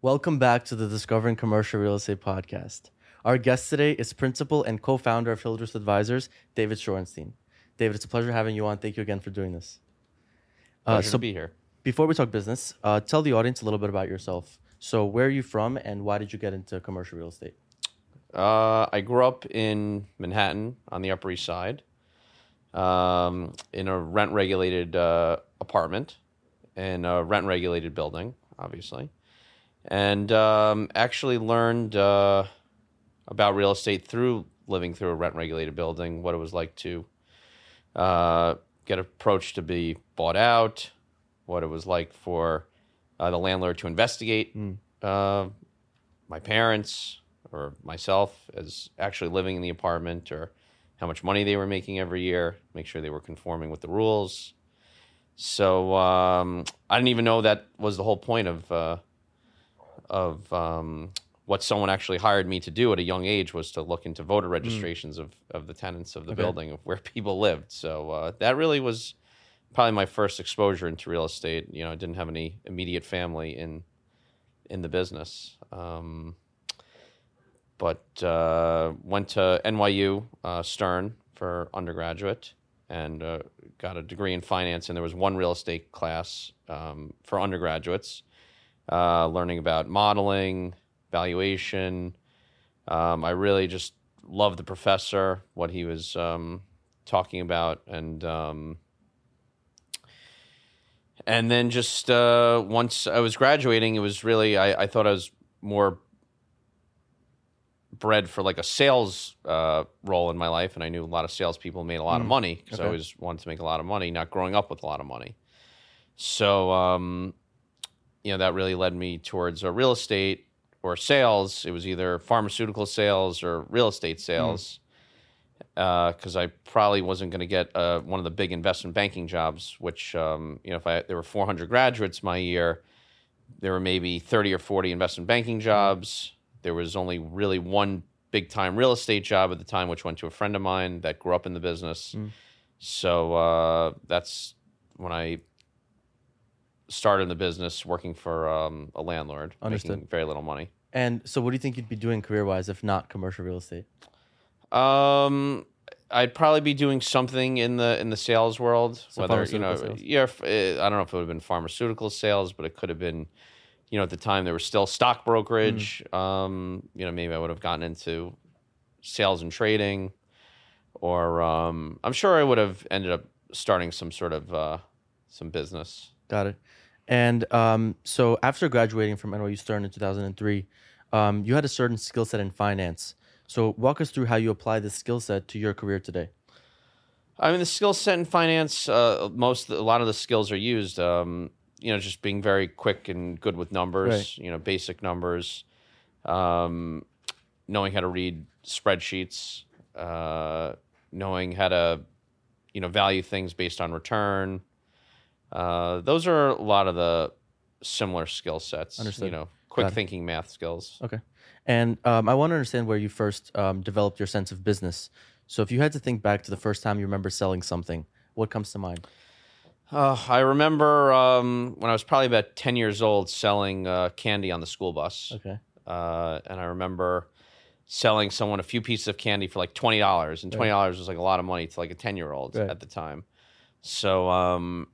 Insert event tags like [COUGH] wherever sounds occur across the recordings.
Welcome back to the Discovering Commercial Real Estate podcast. Our guest today is principal and co-founder of Hildreth Advisors, David Shorenstein. David, it's a pleasure having you on. Thank you again for doing this. Uh, Pleasure so to be here. before we talk business, uh, tell the audience a little bit about yourself. So where are you from and why did you get into commercial real estate? Uh, I grew up in Manhattan on the Upper East Side, um, in a rent-regulated uh, apartment, in a rent-regulated building, obviously, and um, actually learned uh, about real estate through living through a rent-regulated building, what it was like to uh, get approached to be bought out, what it was like for uh, the landlord to investigate uh, my parents or myself as actually living in the apartment or how much money they were making every year, make sure they were conforming with the rules. So um, I didn't even know that was the whole point of uh, of um, what someone actually hired me to do at a young age was to look into voter registrations of, of the tenants of the Okay. building of where [LAUGHS] people lived. So uh, that really was probably my first exposure into real estate. You know, I didn't have any immediate family in in the business. Um, but uh, went to NYU uh, Stern for undergraduate and uh, got a degree in finance. And there was one real estate class um, for undergraduates, uh, learning about modeling, valuation. Um, I really just loved the professor, what he was um, talking about, and um, and then just uh, once I was graduating, it was really I, I thought I was more bred for like a sales uh, role in my life, and I knew a lot of salespeople made a lot of money because I always wanted to make a lot of money, not growing up with a lot of money. So, um, you know, that really led me towards uh, real estate or sales. It was either pharmaceutical sales or real estate sales. Because I probably wasn't going to get uh, one of the big investment banking jobs, which um, you know, if I there were 400 graduates my year, there were maybe 30 or 40 investment banking jobs. There was only really one big time real estate job at the time, which went to a friend of mine that grew up in the business. So uh, that's when I started in the business working for um, a landlord, Understood. making very little money. And so what do you think you'd be doing career-wise if not commercial real estate? Um, I'd probably be doing something in the in the sales world, So whether you know, sales. yeah, if, uh, I don't know if it would have been pharmaceutical sales, but it could have been, you know, at the time there was still stock brokerage. Mm. Um, you know, maybe I would have gotten into sales and trading, or um, I'm sure I would have ended up starting some sort of uh, some business. Got it. And um, so after graduating from NYU Stern in 2003, um, you had a certain skill set in finance. So walk us through how you apply this skill set to your career today. I mean, the skill set in finance, uh, most, a lot of the skills are used. Um, you know, just being very quick and good with numbers. Right. You know, basic numbers, um, knowing how to read spreadsheets, uh, knowing how to, you know, value things based on return. Uh, those are a lot of the similar skill sets. Understood. You know, quick thinking math skills. Okay. And um, I want to understand where you first um, developed your sense of business. So if you had to think back to the first time you remember selling something, what comes to mind? Uh, I remember um, when I was probably about 10 years old selling uh, candy on the school bus. Okay. Uh, and I remember selling someone a few pieces of candy for like twenty dollars, and twenty dollars was like a lot of money to like a ten year old Right. at the time. So um,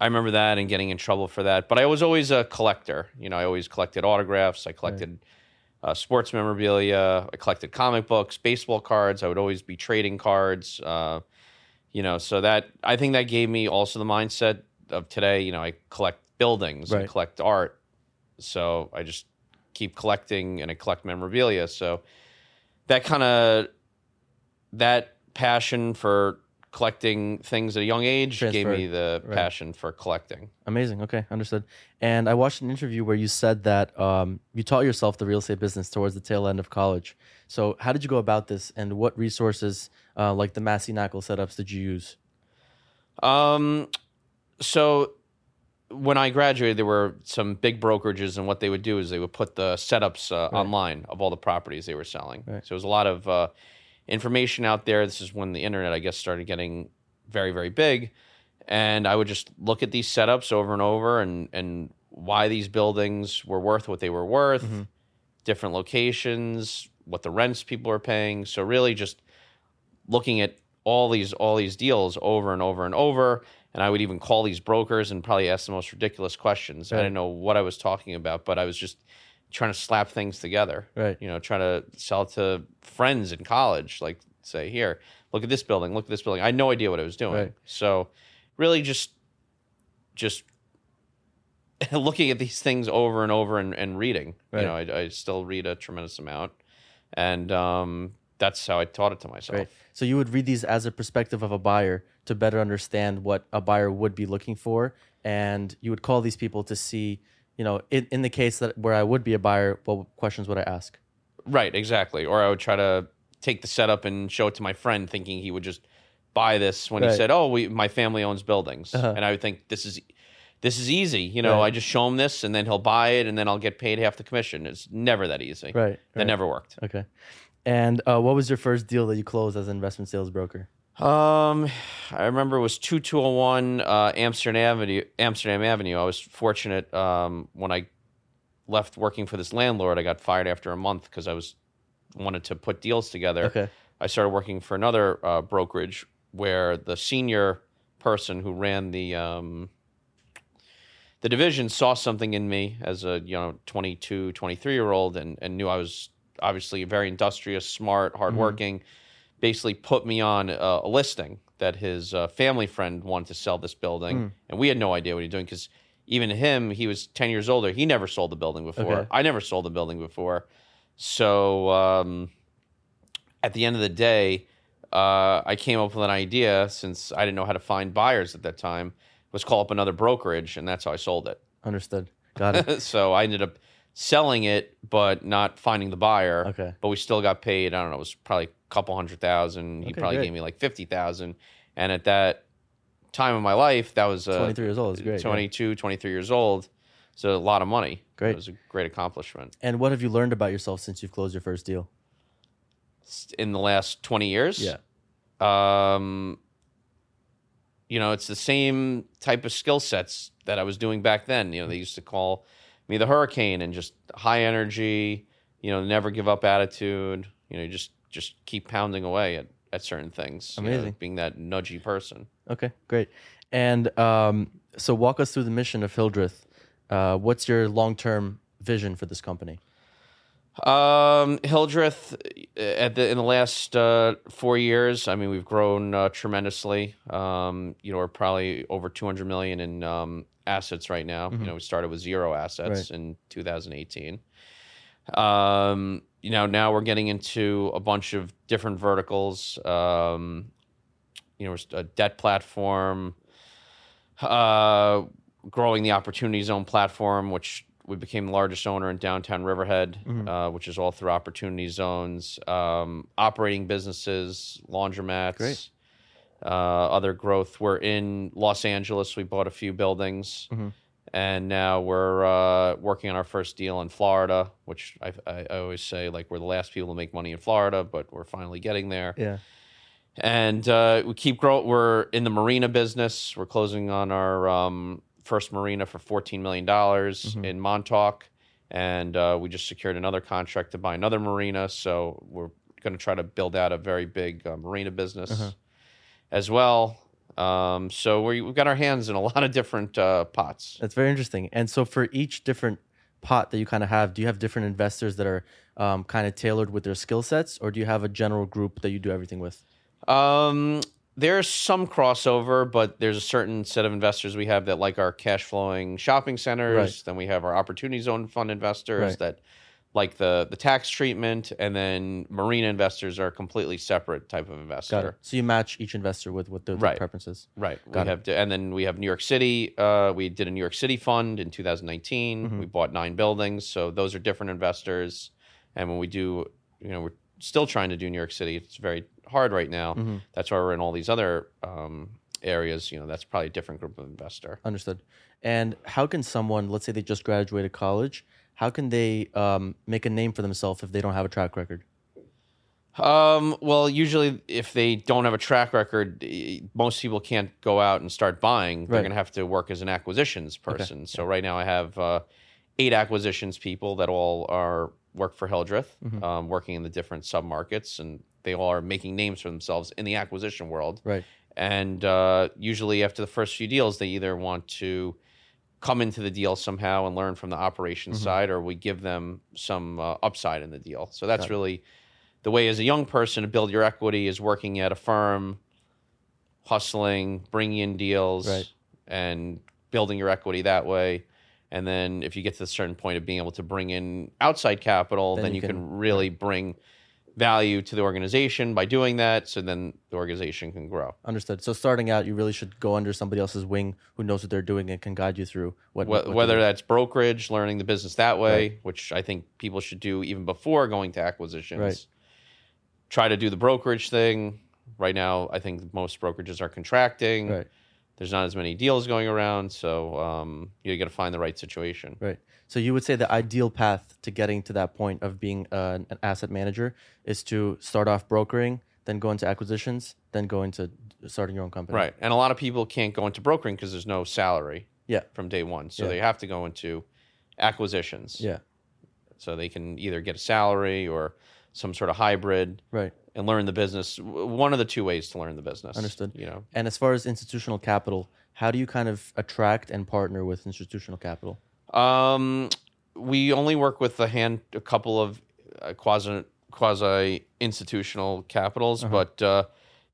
I remember that and getting in trouble for that. But I was always a collector. You know, I always collected autographs. I collected uh, sports memorabilia. I collected comic books, baseball cards. I would always be trading cards. Uh, you know, so that I think that gave me also the mindset of today. You know, I collect buildings, Right. I collect art. So I just keep collecting and I collect memorabilia. So that kind of that passion for collecting things at a young age gave me the Right. passion for collecting. Amazing. Okay, understood. And I watched an interview where you said that um, you taught yourself the real estate business towards the tail end of college. So how did you go about this, and what resources, uh, like the Massey Knakal setups, did you use? Um, so when I graduated, there were some big brokerages, and what they would do is they would put the setups uh, online of all the properties they were selling. Right. So it was a lot of uh, information out there. This is when the internet, I guess, started getting very, very big. And I would just look at these setups over and over and and why these buildings were worth what they were worth, mm-hmm. different locations, what the rents people are paying. So really just looking at all these all these deals over and over and over. And I would even call these brokers and probably ask the most ridiculous questions. I didn't know what I was talking about, but I was just trying to slap things together. Right. You know, trying to sell to friends in college, like say, here, look at this building, look at this building. I had no idea what I was doing. Right. So really just just [LAUGHS] looking at these things over and over and, and reading. Right. You know, I, I still read a tremendous amount. And um, that's how I taught it to myself. Right. So you would read these as a perspective of a buyer to better understand what a buyer would be looking for, and you would call these people to see, you know, in, in the case that where I would be a buyer, what questions would I ask? Right, exactly. Or I would try to take the setup and show it to my friend, thinking he would just buy this when Right. he said, "Oh, we my family owns buildings," Uh-huh. and I would think this is this is easy. You know, Right. I just show him this, and then he'll buy it, and then I'll get paid half the commission. It's never that easy. Right. That right. never worked. Okay. And uh, what was your first deal that you closed as an investment sales broker? Um, I remember it was two two zero one uh, Amsterdam Avenue. Amsterdam Avenue. I was fortunate um, when I left working for this landlord. I got fired after a month because I was wanted to put deals together. Okay. I started working for another uh, brokerage where the senior person who ran the um, the division saw something in me as a you know 22 23 year old and, and knew I was obviously very industrious smart hardworking basically put me on a, a listing that his uh, family friend wanted to sell this building and we had no idea what he was doing because even him he was 10 years older he never sold the building before Okay. I never sold the building before so um, at the end of the day, uh, I came up with an idea since I didn't know how to find buyers at that time. Was call up another brokerage, and that's how I sold it. Understood. Got it. [LAUGHS] so I ended up selling it, but not finding the buyer. Okay. But we still got paid. I don't know. It was probably a couple hundred thousand. He Okay, probably gave me like fifty thousand. And at that time of my life, that was uh, 23 years old is great. yeah. 22, 23 years old. So a lot of money. Great. It was a great accomplishment. And what have you learned about yourself since you've closed your first deal? In the last twenty years, Yeah. um, you know, it's the same type of skill sets that I was doing back then. You know, they used to call me the hurricane and just high energy, you know, never give up attitude, you know, just just keep pounding away at, at certain things. you know, Amazing. being that nudgy person. Okay, great. And um, so walk us through the mission of Hildreth. Uh, what's your long term vision for this company? Um, Hildreth, at the in the last uh, four years, I mean, we've grown uh, tremendously. Um, you know, we're probably over two hundred million in um, assets right now. You know, we started with zero assets in 2018. Um, you know, now we're getting into a bunch of different verticals. Um, you know, a debt platform, uh, growing the Opportunity Zone platform, which we became the largest owner in downtown Riverhead, uh, which is all through Opportunity Zones, um, operating businesses, laundromats, Great. Uh, other growth. We're in Los Angeles. We bought a few buildings. And now we're uh, working on our first deal in Florida, which I, I, I always say like we're the last people to make money in Florida, but we're finally getting there Yeah. and uh, we keep growing. We're in the marina business. We're closing on our um, first marina for fourteen million dollars in Montauk, and uh, we just secured another contract to buy another marina. So we're going to try to build out a very big uh, marina business as well. Um, so we, we've got our hands in a [LAUGHS] lot of different uh, pots. That's very interesting. And so for each different pot that you kind of have, do you have different investors that are um, kind of tailored with their skill sets, or do you have a general group that you do everything with? Um, there's some crossover, but there's a certain set of investors we have that like our cash flowing shopping centers. Right. Then we have our opportunity zone fund investors Right. that like the the tax treatment, and then marina investors are a completely separate type of investor. Got it. So you match each investor with what their, Right. preferences. Right. Got we it. have, and then we have New York City. Uh, we did a New York City fund in 2019. Mm-hmm. We bought nine buildings, so those are different investors. And when we do, you know, we're still trying to do New York City. It's very hard right now. Mm-hmm. That's why we're in all these other um, areas. You know, that's probably a different group of investor. Understood. And how can someone, let's say they just graduated college, how can they um, make a name for themselves if they don't have a track record? Um, well, usually if they don't have a track record, eh, most people can't go out and start buying. They're going to have to work as an acquisitions person. So right now I have uh, eight acquisitions people that all are work for Hildreth, Mm-hmm. um, working in the different submarkets, and they all are making names for themselves in the acquisition world. Right. And uh, usually after the first few deals, they either want to come into the deal somehow and learn from the operations Mm-hmm. side, or we give them some uh, upside in the deal. So that's really the way as a young person to build your equity is working at a firm, hustling, bringing in deals, Right. and building your equity that way. And then if you get to a certain point of being able to bring in outside capital, Then then, you can- can, really bring value to the organization by doing that. So then the organization can grow. Understood. So starting out, you really should go under somebody else's wing who knows what they're doing and can guide you through what, Wh- what whether that's brokerage, learning the business that way, Right. which I think people should do even before going to acquisitions. Right. Try to do the brokerage thing. Right now, I think most brokerages are contracting. Right. There's not as many deals going around, so um, you got to find the right situation. Right. So you would say the ideal path to getting to that point of being uh, an asset manager is to start off brokering, then go into acquisitions, then go into starting your own company. Right. And a lot of people can't go into brokering because there's no salary Yeah. from day one. So Yeah. they have to go into acquisitions. Yeah. So they can either get a salary or some sort of hybrid Right. And learn the business. One of the two ways to learn the business. Understood. You know, And as far as institutional capital, how do you kind of attract and partner with institutional capital? Um, we only work with a hand, a couple of uh, quasi quasi institutional capitals, Uh-huh. but uh,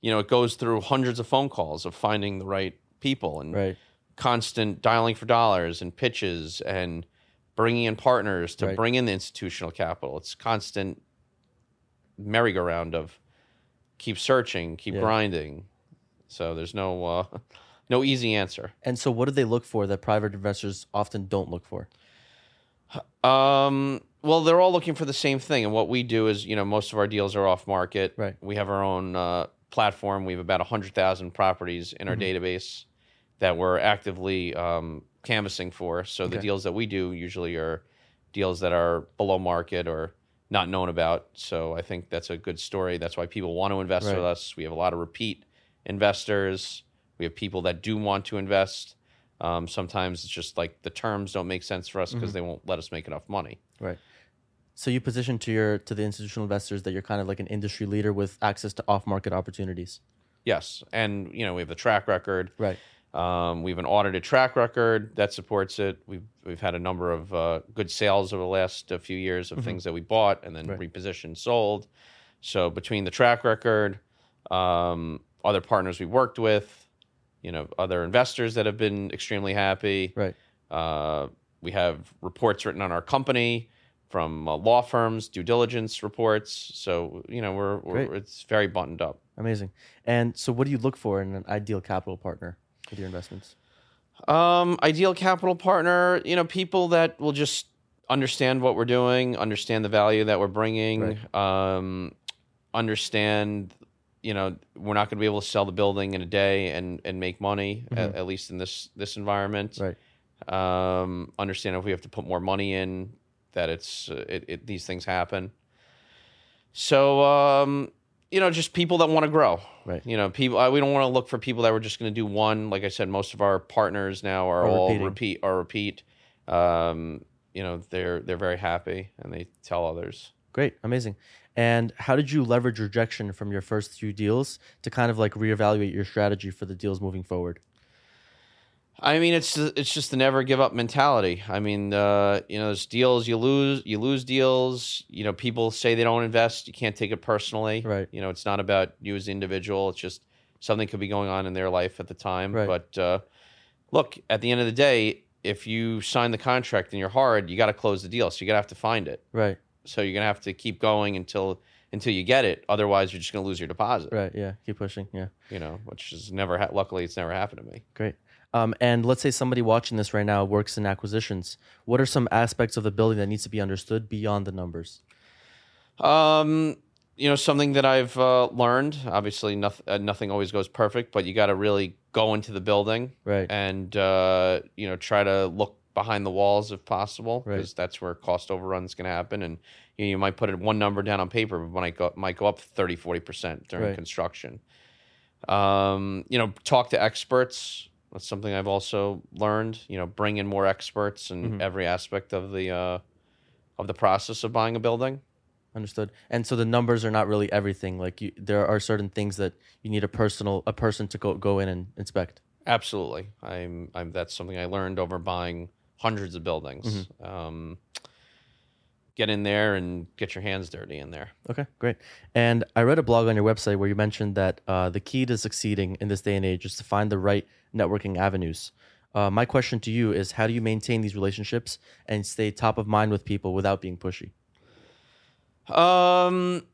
you know it goes through hundreds of phone calls of finding the right people and Right. constant dialing for dollars and pitches and bringing in partners to Right. bring in the institutional capital. It's constant merry-go-round of keep searching, keep Yeah. grinding. So there's no uh, [LAUGHS] no easy answer. And so what do they look for that private investors often don't look for? Um, well, they're all looking for the same thing, and what we do is, you know, most of our deals are off market. Right. We have our own uh, platform. We have about hundred thousand properties in our Mm-hmm. database that we're actively um, canvassing for. So the deals that we do usually are deals that are below market or not known about. So I think that's a good story. That's why people want to invest Right. with us. We have a lot of repeat investors. We have people that do want to invest. Um, sometimes it's just like the terms don't make sense for us because Mhm. they won't let us make enough money. Right. So you position to your to the institutional investors that you're kind of like an industry leader with access to off market opportunities. Yes, and you know we have the track record. Right. Um, we have an audited track record that supports it. We've we've had a number of uh, good sales over the last uh, few years of things that we bought and then Mm-hmm. Right. repositioned, sold. So between the track record, um, other partners we worked with, you know, other investors that have been extremely happy. Right. Uh, we have reports written on our company from uh, law firms, due diligence reports. So you know we're, we're it's very buttoned up. Amazing. And so what do you look for in an ideal capital partner with your investments? Um, ideal capital partner, you know, people that will just understand what we're doing, understand the value that we're bringing, um, understand, you know, we're not going to be able to sell the building in a day and and make money at, at least in this this environment. Right. Um, understand if we have to put more money in, that it's uh, it, it these things happen. So um, you know, just people that want to grow. Right. You know, people. uh, We don't want to look for people that we're just going to do one. Like I said, most of our partners now are Are all repeating. repeat Are repeat. Um, you know, they're they're very happy and they tell others. Great, amazing. And how did you leverage rejection from your first few deals to kind of like reevaluate your strategy for the deals moving forward? I mean, it's it's just the never give up mentality. I mean, uh, you know, there's deals you lose, you lose deals. You know, people say they don't invest. You can't take it personally. Right. You know, it's not about you as an individual. It's just something could be going on in their life at the time. Right. But uh, look, at the end of the day, if you sign the contract and you're hard, you got to close the deal. So you're gonna have to find it. Right, So you're gonna have to keep going until until you get it. Otherwise, you're just gonna lose your deposit. right, yeah, keep pushing, yeah. You know, which is never. Ha- luckily, it's never happened to me. Great. Um, and let's say somebody watching this right now works in acquisitions. What are some aspects of the building that needs to be understood beyond the numbers? Um, you know, something that I've uh, learned. Obviously, nothing uh, nothing always goes perfect, but you got to really go into the building Right. and uh, you know try to look behind the walls if possible, Right. because that's where cost overruns can happen. And you, know, you might put it one number down on paper, but might go might go up 30, 40 percent during Right. construction. Um, you know, talk to experts. That's something I've also learned. You know, bring in more experts in Mhm. every aspect of the uh, of the process of buying a building. Understood. And so the numbers are not really everything. Like you, there are certain things that you need a personal a person to go go in and inspect. Absolutely, I'm. I'm. That's something I learned over buying hundreds of buildings. Mm-hmm. Um, get in there and get your hands dirty in there. Okay, great. And I read a blog on your website where you mentioned that uh, the key to succeeding in this day and age is to find the right networking avenues. Uh, my question to you is how do you maintain these relationships and stay top of mind with people without being pushy? Um,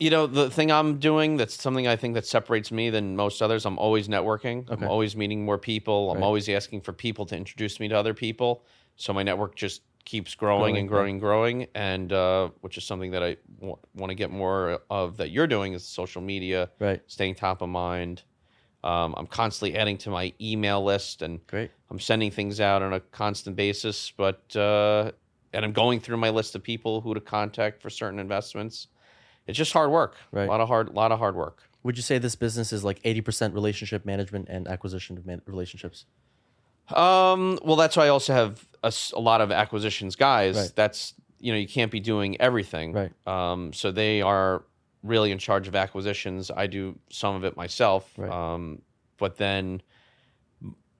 you know, the thing I'm doing that's something I think that separates me than most others. I'm always networking. Okay. I'm always meeting more people. I'm always asking for people to introduce me to other people. So my network just keeps growing, Growing, and growing and growing. And uh, which is something that I w- want to get more of that you're doing is social media, Right. staying top of mind. Um, I'm constantly adding to my email list and Great. I'm sending things out on a constant basis, but uh, and I'm going through my list of people who to contact for certain investments. It's just hard work, Right. A lot of hard, A lot of hard work. Would you say this business is like 80% relationship management and acquisition of man- relationships? Um, well, that's why I also have a lot of acquisitions guys. Right. That's you know you can't be doing everything, Right. Um, so they are really in charge of acquisitions. I do some of it myself, Right. um, but then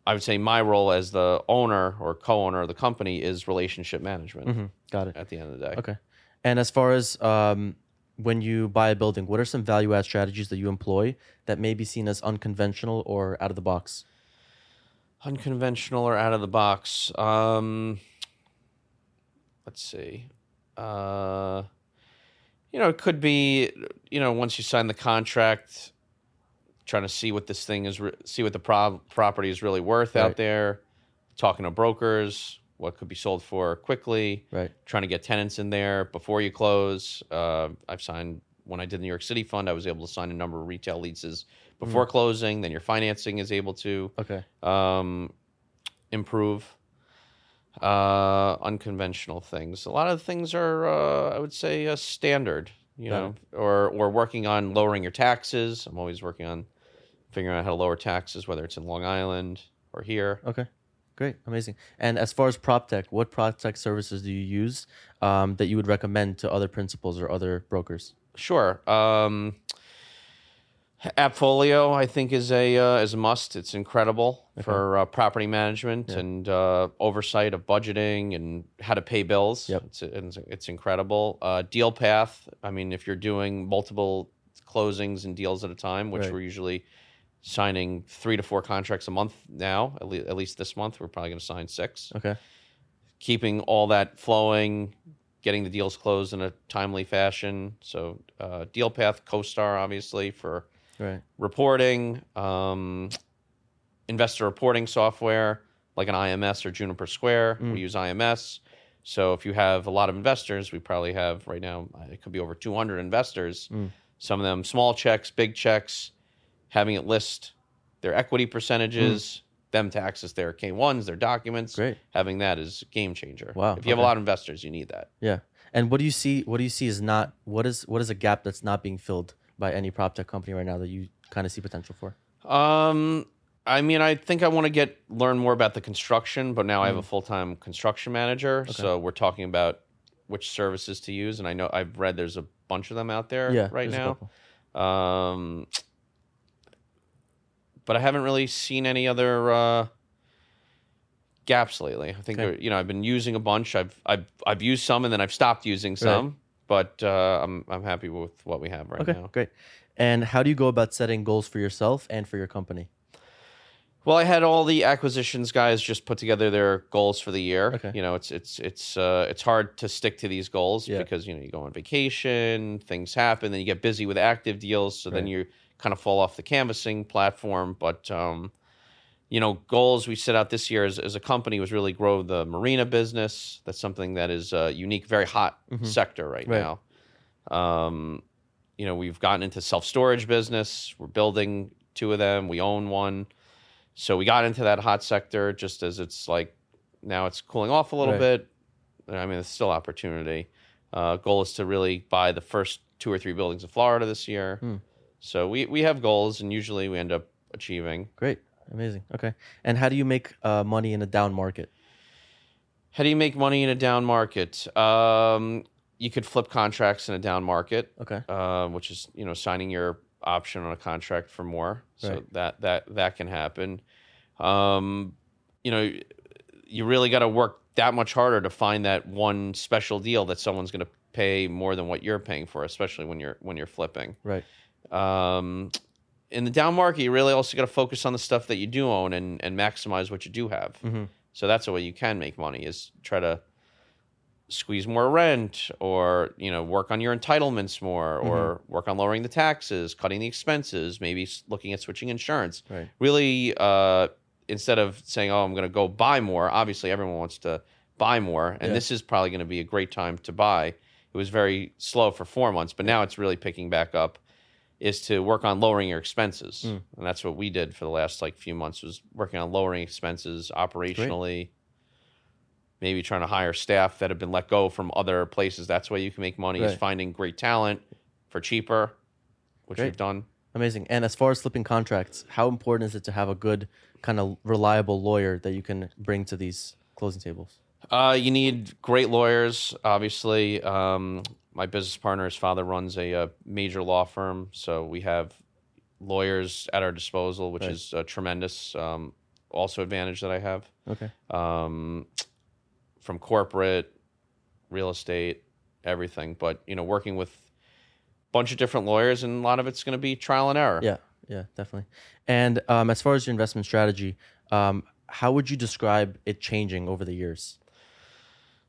I would say my role as the owner or co-owner of the company is relationship management. hmm Got it. At the end of the day, Okay. And as far as um, when you buy a building, what are some value add strategies that you employ that may be seen as unconventional or out of the box? Unconventional or out of the box um let's see uh you know it could be you know once you sign the contract trying to see what this thing is re- see what the pro- property is really worth Right. out there talking to brokers what could be sold for quickly Right. trying to get tenants in there before you close. Uh, I've signed when I did the New York City fund. I was able to sign a number of retail leases before closing. Then your financing is able to Okay. um, improve. Uh, unconventional things. A lot of things are, uh, I would say, uh, standard. You Got know, or or working on lowering your taxes. I'm always working on figuring out how to lower taxes, whether it's in Long Island or here. Okay. Great. Amazing. And as far as prop tech, what prop tech services do you use um, that you would recommend to other principals or other brokers? Sure. Um, AppFolio, I think, is a uh, is a must. It's incredible for uh, property management Yeah. and uh, oversight of budgeting and how to pay bills. Yep. It's it's, it's incredible. Uh, Dealpath. I mean, if you're doing multiple closings and deals at a time, which Right. we're usually signing three to four contracts a month now, at, le- at least this month, we're probably going to sign six Okay. keeping all that flowing, getting the deals closed in a timely fashion. So, uh, Dealpath, CoStar, obviously for Right. reporting, um, investor reporting software like an IMS or Juniper Square. Mm. We use IMS. So if you have a lot of investors, we probably have right now it could be over 200 investors. Mm. Some of them small checks, big checks, having it list their equity percentages, them to access their K1s, their documents Great. having that is a game changer. Wow, If you have a lot of investors, you need that. Yeah. And what do you see? What do you see is not what is what is a gap that's not being filled by any prop tech company right now that you kind of see potential for? Um, I mean, I think I want to get learn more about the construction, but now I have Mm. a full time construction manager, so we're talking about which services to use, and I know I've read there's a bunch of them out there Yeah. right now. Um, but I haven't really seen any other uh, gaps lately. I think Okay. you know I've been using a bunch. I've I've I've used some, and then I've stopped using some. But uh, I'm I'm happy with what we have right Okay. now. Great. And how do you go about setting goals for yourself and for your company? Well, I had all the acquisitions guys just put together their goals for the year. Okay. You know, it's it's it's uh, it's hard to stick to these goals Yeah. because you know you go on vacation, things happen, then you get busy with active deals, so then you kind of fall off the canvassing platform. But um, you know, goals we set out this year as, as a company was really grow the marina business. That's something that is uh, unique, very hot Mhm. sector right, Right. now. Um, you know, we've gotten into self storage business. We're building two of them. We own one. So we got into that hot sector just as it's like now it's cooling off a little Right. bit. I mean, it's still opportunity. Uh, goal is to really buy the first two or three buildings in Florida this year. Hmm. So we we have goals, and usually we end up achieving. Great. Amazing. Okay. And how do you make uh, money in a down market? How do you make money in a down market? Um, you could flip contracts in a down market. Okay. uh, which is you know signing your option on a contract for more. So Right. that that that can happen. Um, you know, you really got to work that much harder to find that one special deal that someone's going to pay more than what you're paying for, especially when you're when you're flipping. Right. Um, in the down market, you really also got to focus on the stuff that you do own and and maximize what you do have. hmm So that's a way you can make money is try to squeeze more rent or you know work on your entitlements more or work on lowering the taxes cutting the expenses maybe looking at switching insurance Right. really uh, instead of saying oh i'm going to go buy more obviously everyone wants to buy more and Yeah. this is probably going to be a great time to buy it was very slow for four months but now it's really picking back up is to work on lowering your expenses Mm. and that's what we did for the last like few months was working on lowering expenses operationally Great. maybe trying to hire staff that have been let go from other places that's why you can make money is finding great talent for cheaper which Great. we've done Amazing. And as far as flipping contracts, how important is it to have a good kind of reliable lawyer that you can bring to these closing tables? Uh, you need great lawyers, obviously. Um, my business partner, his father runs a, uh major law firm, so we have lawyers at our disposal, which Right. is a tremendous um, also advantage that I have Okay. um, from corporate, real estate, everything. But you know, working with a bunch of different lawyers, and a lot of it's going to be trial and error. Yeah. Yeah, definitely. And um, as far as your investment strategy, um, how would you describe it changing over the years?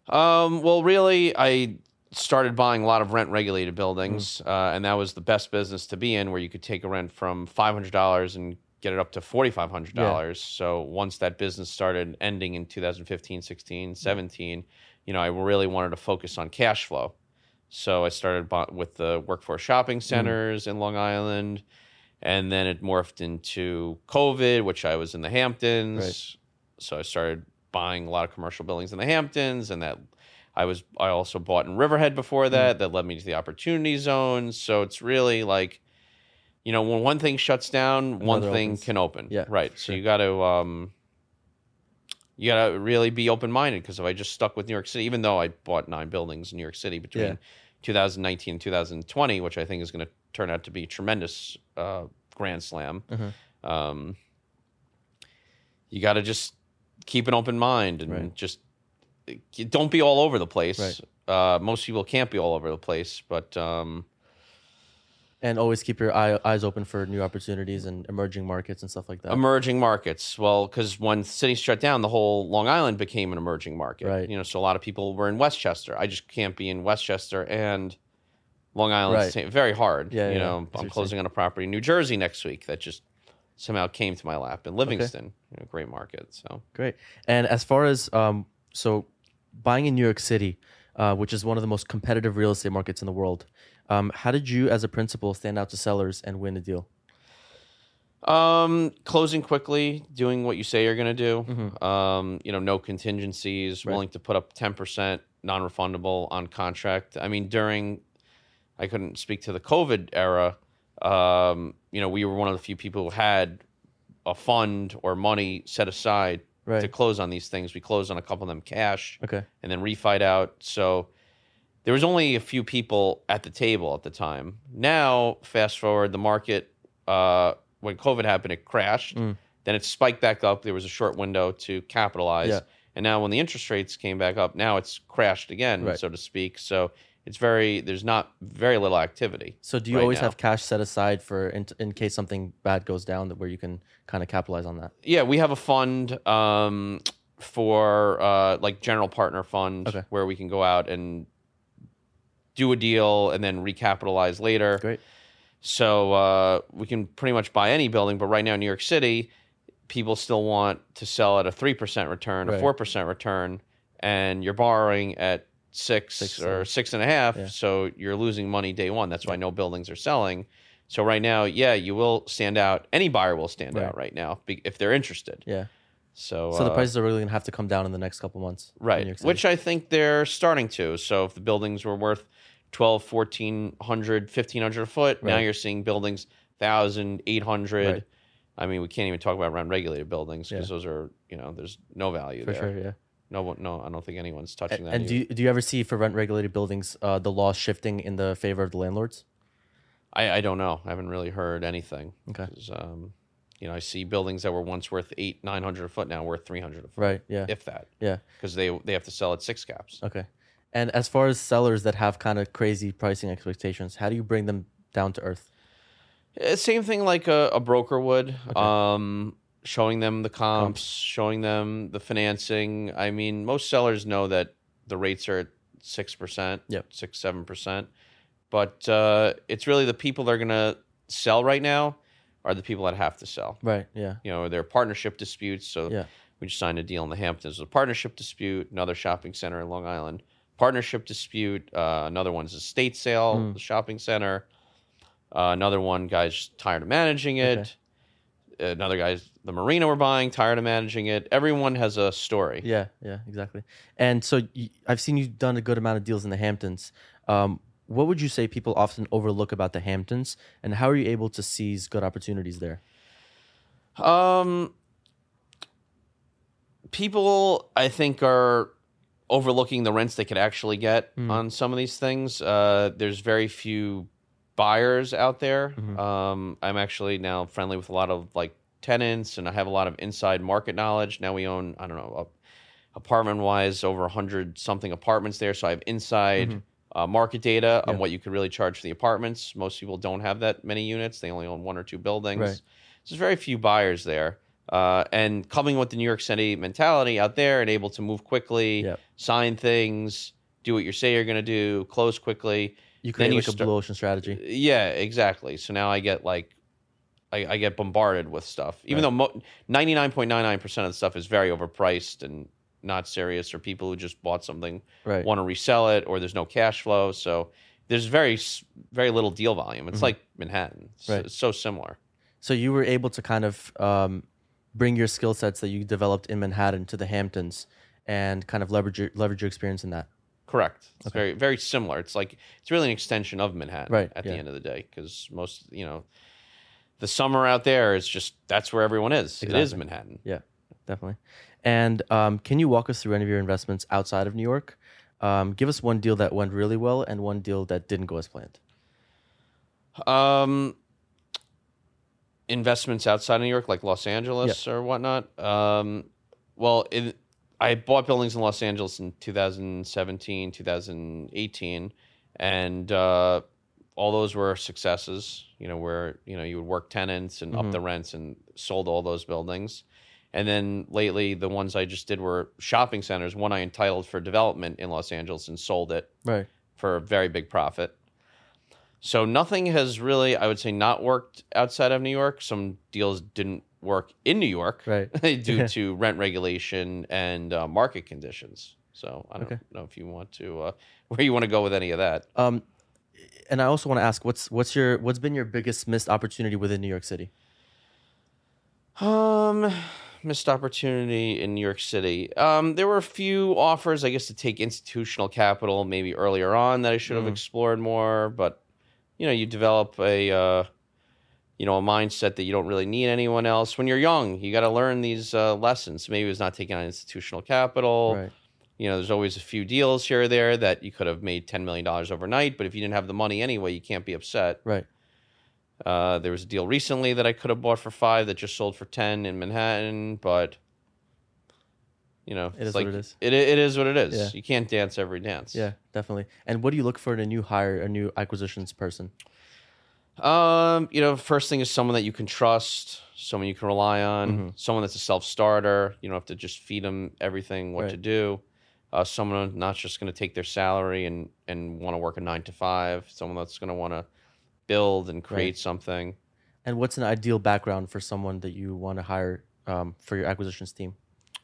Um, well, really, I started buying a lot of rent regulated buildings, mm. uh, and that was the best business to be in, where you could take a rent from five hundred dollars and get it up to forty five hundred dollars. So once that business started ending in 2015, 16, mm. 17, you know, I really wanted to focus on cash flow. So I started with the workforce shopping mm. centers in Long Island, and then it morphed into COVID, which I was in the Hamptons. Right. So I started buying a lot of commercial buildings in the Hamptons, and that I was I also bought in Riverhead before that. That led me to the opportunity zones. So it's really like, you know, when one thing shuts down, one thing opens. can open. Yeah, right. So sure. you got to um, you got to really be open minded because if I just stuck with New York City, even though I bought nine buildings in New York City between Yeah. 2019 and 2020, which I think is going to turn out to be a tremendous uh, grand slam. Mhm. Um, you got to just keep an open mind and Right. just don't be all over the place. Right. Uh, most people can't be all over the place, but um, And always keep your eye, eyes open for new opportunities and emerging markets and stuff like that. emerging markets. Well, because when cities shut down, the whole Long Island became an emerging market. Right. You know, so a lot of people were in Westchester. I just can't be in Westchester and Long Island. Right. Very hard. Yeah, You yeah, know, yeah. I'm closing on a property in New Jersey next week that just somehow came to my lap in Livingston. You know, great market. So. Great. And as far as um, so buying in New York City, uh, which is one of the most competitive real estate markets in the world, um, how did you, as a principal, stand out to sellers and win a deal? Um, closing quickly, doing what you say you're going to do. Mhm. Um, you know, no contingencies, Right. willing to put up 10% non-refundable on contract. I mean, during I couldn't speak to the COVID era. Um, you know, we were one of the few people who had a fund or money set aside to close on these things. We closed on a couple of them cash Okay. and then refied out. So there was only a few people at the table at the time. Now, fast forward, the market uh, when COVID happened, it crashed. Mm. Then it spiked back up. There was a short window to capitalize. Yeah. And now, when the interest rates came back up, now it's crashed again, Right. so to speak. So it's very there's not very little activity. So do you right always now. have cash set aside for in, in case something bad goes down that where you can kind of capitalize on that? Yeah, we have a fund um, for uh, like general partner fund Okay. where we can go out and do a deal and then recapitalize later. Great. So uh, we can pretty much buy any building, but right now in New York City, people still want to sell at a three percent return, a four percent return, and you're borrowing at six, Six, or six and a half. yeah. So you're losing money day one. That's why no buildings are selling. So right now, yeah, you will stand out. Any buyer will stand Right. out right now if they're interested. Yeah. So, So the uh, prices are really gonna have to come down in the next couple months. right which i think they're starting to so if the buildings were worth 12 1400 1500 a foot now you're seeing buildings 1000 800 Right. i mean we can't even talk about rent regulated buildings because Yeah. those are you know there's no value for there sure, yeah. No one no i don't think anyone's touching that And do either. you, do you ever see for rent regulated buildings uh, the law shifting in the favor of the landlords? I, I don't know i haven't really heard anything Okay. 'Cause, um, you know i see buildings that were once worth eight 900 a foot now worth 300 a foot Right. Yeah. if that Yeah. because they they have to sell at six caps Okay. And as far as sellers that have kind of crazy pricing expectations, how do you bring them down to earth? Uh, Same thing like a, a broker would. Okay. Um, showing them the comps, showing them the financing. I mean, most sellers know that the rates are at six percent, Yep. six seven percent. But uh, it's really the people that are gonna sell right now are the people that have to sell. Right. Yeah. You know, they're partnership disputes. So Yeah. we just signed a deal in the Hamptons, a partnership dispute. Another shopping center in Long Island, partnership dispute. Uh, another one's a state sale, Mm. the shopping center. Uh, another one, guys tired of managing it. Another guy's the marina we're buying, tired of managing it. Everyone has a story. Yeah. Yeah. Exactly. And so y- I've seen you've done a good amount of deals in the Hamptons. Um, what would you say people often overlook about the Hamptons, and how are you able to seize good opportunities there? Um, people, I think, are overlooking the rents they could actually get Mm. on some of these things. Uh, there's very few buyers out there. Mhm. Um, I'm actually now friendly with a lot of like tenants, and I have a lot of inside market knowledge. Now we own, I don't know, apartment wise, over a hundred something apartments there, so I have inside. Mhm. Uh, market data on what you could really charge for the apartments. Most people don't have that many units; they only own one or two buildings. Right. So there's very few buyers there. Uh, and coming with the New York City mentality out there and able to move quickly, Yep. sign things, do what you say you're going to do, close quickly. You create you like a start- blue ocean strategy. Yeah, exactly. So now I get like, I, I get bombarded with stuff, even Right. though 99.99% of the stuff is very overpriced and not serious, or people who just bought something Right. want to resell it, or there's no cash flow. So there's very, very little deal volume. It's Mhm. like Manhattan. It's, Right. it's so similar. So you were able to kind of um, bring your skill sets that you developed in Manhattan to the Hamptons, and kind of leverage your, leverage your experience in that. Correct. It's Okay. very very similar. It's like it's really an extension of Manhattan Right, at yeah. the end of the day because most you know the summer out there is just that's where everyone is. It is Manhattan. Yeah, definitely. And um, can you walk us through any of your investments outside of New York? Um, give us one deal that went really well and one deal that didn't go as planned. Um, investments outside of New York, like Los Angeles or whatnot. Um, well, it, I bought buildings in Los Angeles in 2017, 2018, and uh, all those were successes. You know, where you know you would work tenants and up Mhm. the rents and sold all those buildings. And then lately, the ones I just did were shopping centers. One I entitled for development in Los Angeles and sold it Right. for a very big profit. So nothing has really, I would say, not worked outside of New York. Some deals didn't work in New York Right. [LAUGHS] due [LAUGHS] to rent regulation and uh, market conditions. So I don't Okay. know if you want to uh, [LAUGHS] where you want to go with any of that. Um, and I also want to ask, what's what's your what's been your biggest missed opportunity within New York City? Um, missed opportunity in New York City. Um, there were a few offers, I guess, to take institutional capital maybe earlier on that I should have Mm. explored more. But you know, you develop a uh, you know a mindset that you don't really need anyone else when you're young. You got to learn these uh, lessons. Maybe it's not taking on institutional capital. Right. You know, there's always a few deals here or there that you could have made ten million dollars overnight. But if you didn't have the money anyway, you can't be upset. Right. Uh, there was a deal recently that I could have bought for five that just sold for ten in Manhattan, but you know, it's like what it is. It, it is what it is. Yeah. You can't dance every dance. Yeah, definitely. And what do you look for in a new hire, a new acquisitions person? Um, you know, first thing is someone that you can trust, someone you can rely on, Mhm. someone that's a self starter. You don't have to just feed them everything what to do. Uh, someone not just going to take their salary and and want to work a nine to five. Someone that's going to want to build and create something. And what's an ideal background for someone that you want to hire um, for your acquisitions team?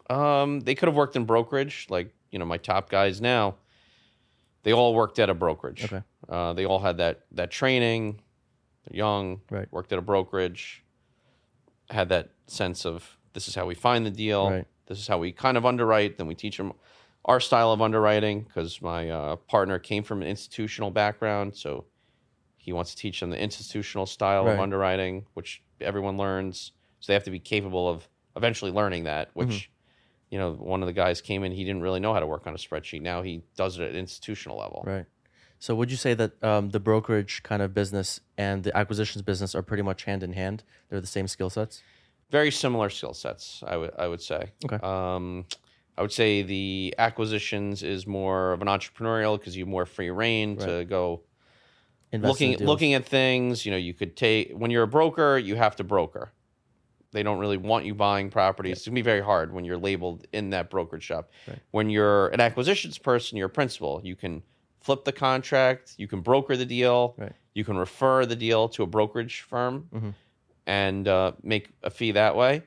Um, they could have worked in brokerage, like you know my top guys now. They all worked at a brokerage. Okay. Uh, they all had that that training. They're young. Right. Worked at a brokerage. Had that sense of This is how we find the deal. Right. This is how we kind of underwrite. Then we teach them our style of underwriting because my uh, partner came from an institutional background, so he wants to teach them the institutional style Right. of underwriting, which everyone learns. So they have to be capable of eventually learning that. Which, Mm-hmm. You know, one of the guys came in, he didn't really know how to work on a spreadsheet. Now he does it at institutional level. Right. So would you say that um, the brokerage kind of business and the acquisitions business are pretty much hand in hand? They're the same skill sets. very similar skill sets. I would I would say. Okay. Um, I would say the acquisitions is more of an entrepreneurial because you have more free reign to go Invest looking looking at things. You know, you could take when you're a broker, you have to broker. They don't really want you buying properties. It's gonna be very hard when you're labeled in that brokerage shop. Right. When you're an acquisitions person, you're a principal. You can flip the contract. You can broker the deal. Right. You can refer the deal to a brokerage firm Mhm. and uh, make a fee that way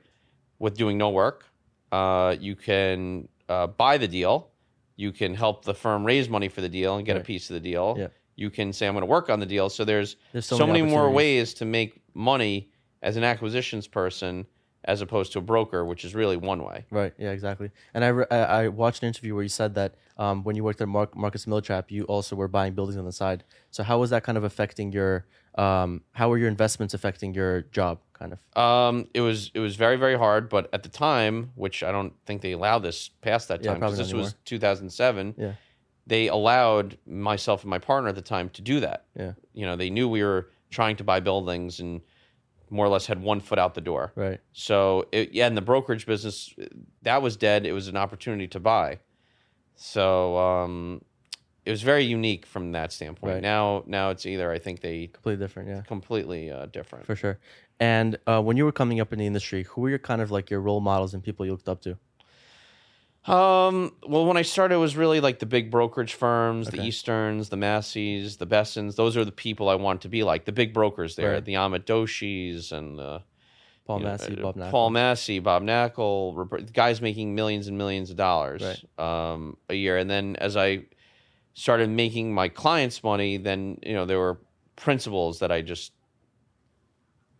with doing no work. Uh, you can uh, buy the deal. You can help the firm raise money for the deal and get a piece of the deal. Yeah. You can say, I'm going to work on the deal. So there's, There's so, so many, many more ways to make money as an acquisitions person as opposed to a broker, which is really one way. Right. Yeah. Exactly. And I, re- I I watched an interview where you said that um, when you worked at Mar- Marcus Millichap, you also were buying buildings on the side. So how was that kind of affecting your? Um, how were your investments affecting your job? Kind of. Um, it was it was very very hard, but at the time, which I don't think they allow this past that Yeah, time because probably this not was 2007. Yeah. They allowed myself and my partner at the time to do that. Yeah. You know, they knew we were trying to buy buildings and more or less had one foot out the door. Right. So it, yeah, in the brokerage business, that was dead. It was an opportunity to buy. So um, it was very unique from that standpoint. Right. Now now it's either I think they Completely different. Yeah. completely uh, different. For sure. And uh, when you were coming up in the industry, who were your kind of like your role models and people you looked up to? Um, well, when I started, it was really like the big brokerage firms, the Easterns, the Masseys, the Besens. Those are the people I want to be like. The big brokers there, Right. the Amit Doshis and the Paul you know, Massey, uh, Bob Knapp. Paul Massey, Bob Knakal, guys making millions and millions of dollars Right. um, a year. And then as I started making my clients money, then you know there were principles that I just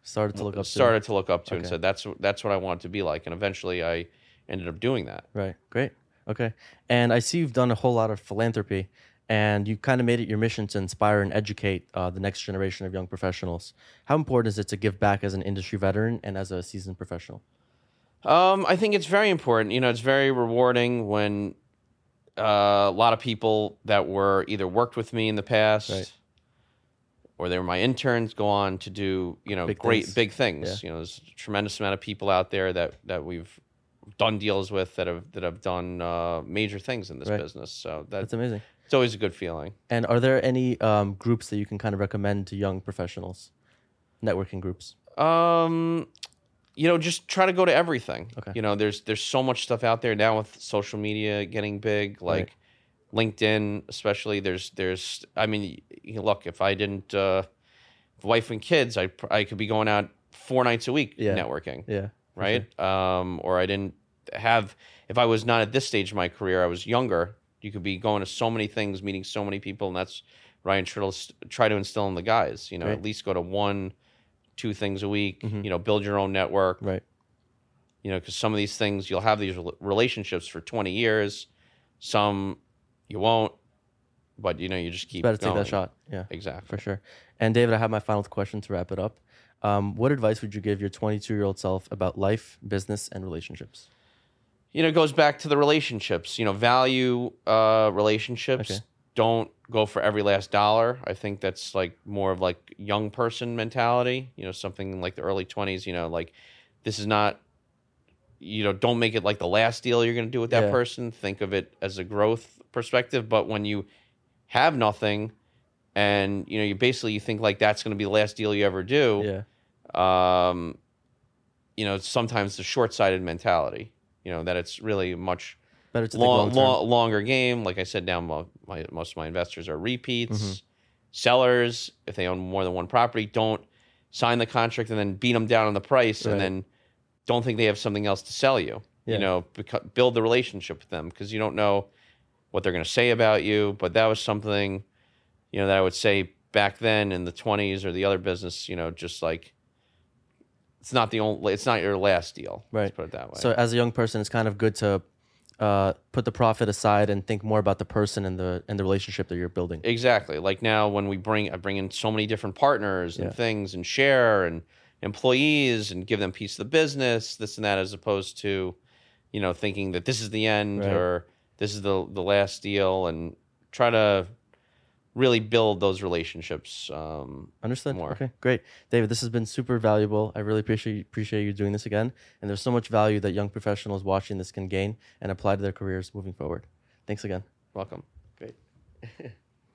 started to look up started to look up to and said that's that's what I want to be like. And eventually, I ended up doing that. Right. Great. Okay. And I see you've done a whole lot of philanthropy and you kind of made it your mission to inspire and educate uh, the next generation of young professionals. How important is it to give back as an industry veteran and as a seasoned professional? Um, I think it's very important. You know, it's very rewarding when uh, a lot of people that were either worked with me in the past Right. or they were my interns go on to do, you know, Big great things. big things. You know, there's a tremendous amount of people out there that, that we've done deals with that have that have done uh, major things in this Right. business. So That's that's amazing. it's always a good feeling. And are there any um, groups that you can kind of recommend to young professionals? Networking groups. Um, you know, just try to go to everything. Okay. You know, there's there's so much stuff out there now with social media getting big, like LinkedIn, especially. There's there's I mean, look, if I didn't uh, wife and kids, I I could be going out four nights a week Yeah. networking, Yeah. Right? Um, or I didn't have if I was not at this stage of my career, I was younger. You could be going to so many things, meeting so many people, and that's Ryan Trill try to instill in the guys. You know, Right. at least go to one, two things a week. Mhm. You know, build your own network. Right. You know, because some of these things you'll have these relationships for twenty years, some you won't, but you know you just keep Better take that shot. Yeah. Exactly. For sure. And David, I have my final question to wrap it up. Um, what advice would you give your 22 year old self about life, business, and relationships? you know, it goes back to the relationships. You know, value uh, relationships. Okay. Don't go for every last dollar. I think that's like more of like young person mentality. You know, something like the early twenties. You know, like this is not. You know, don't make it like the last deal you're going to do with that Yeah. person. Think of it as a growth perspective. But when you have nothing, and you know, you basically you think like that's going to be the last deal you ever do Yeah. Um, you know, sometimes the short-sighted mentality. You know that it's really much Better to long, long-term. longer game. Like I said, now mo- my, most of my investors are repeats, Mhm. sellers. If they own more than one property, don't sign the contract and then beat them down on the price, Right. and then don't think they have something else to sell you. Yeah. You know, beca- build the relationship with them because you don't know what they're going to say about you. But that was something, you know, that I would say back then in the 20s or the other business. You know, just like it's not the only. It's not your last deal. Right. Let's put it that way. So as a young person, it's kind of good to uh, put the profit aside and think more about the person and the and the relationship that you're building. Exactly. Like now, when we bring, I bring in so many different partners and Yeah. things, and share and employees, and give them piece of the business, this and that, as opposed to, you know, thinking that this is the end Right. or this is the the last deal, and try to really build those relationships. Um, Understood. more. Okay, great, David. This has been super valuable. I really appreciate appreciate you doing this again. And there's so much value that young professionals watching this can gain and apply to their careers moving forward. Thanks again. welcome. Great. [LAUGHS]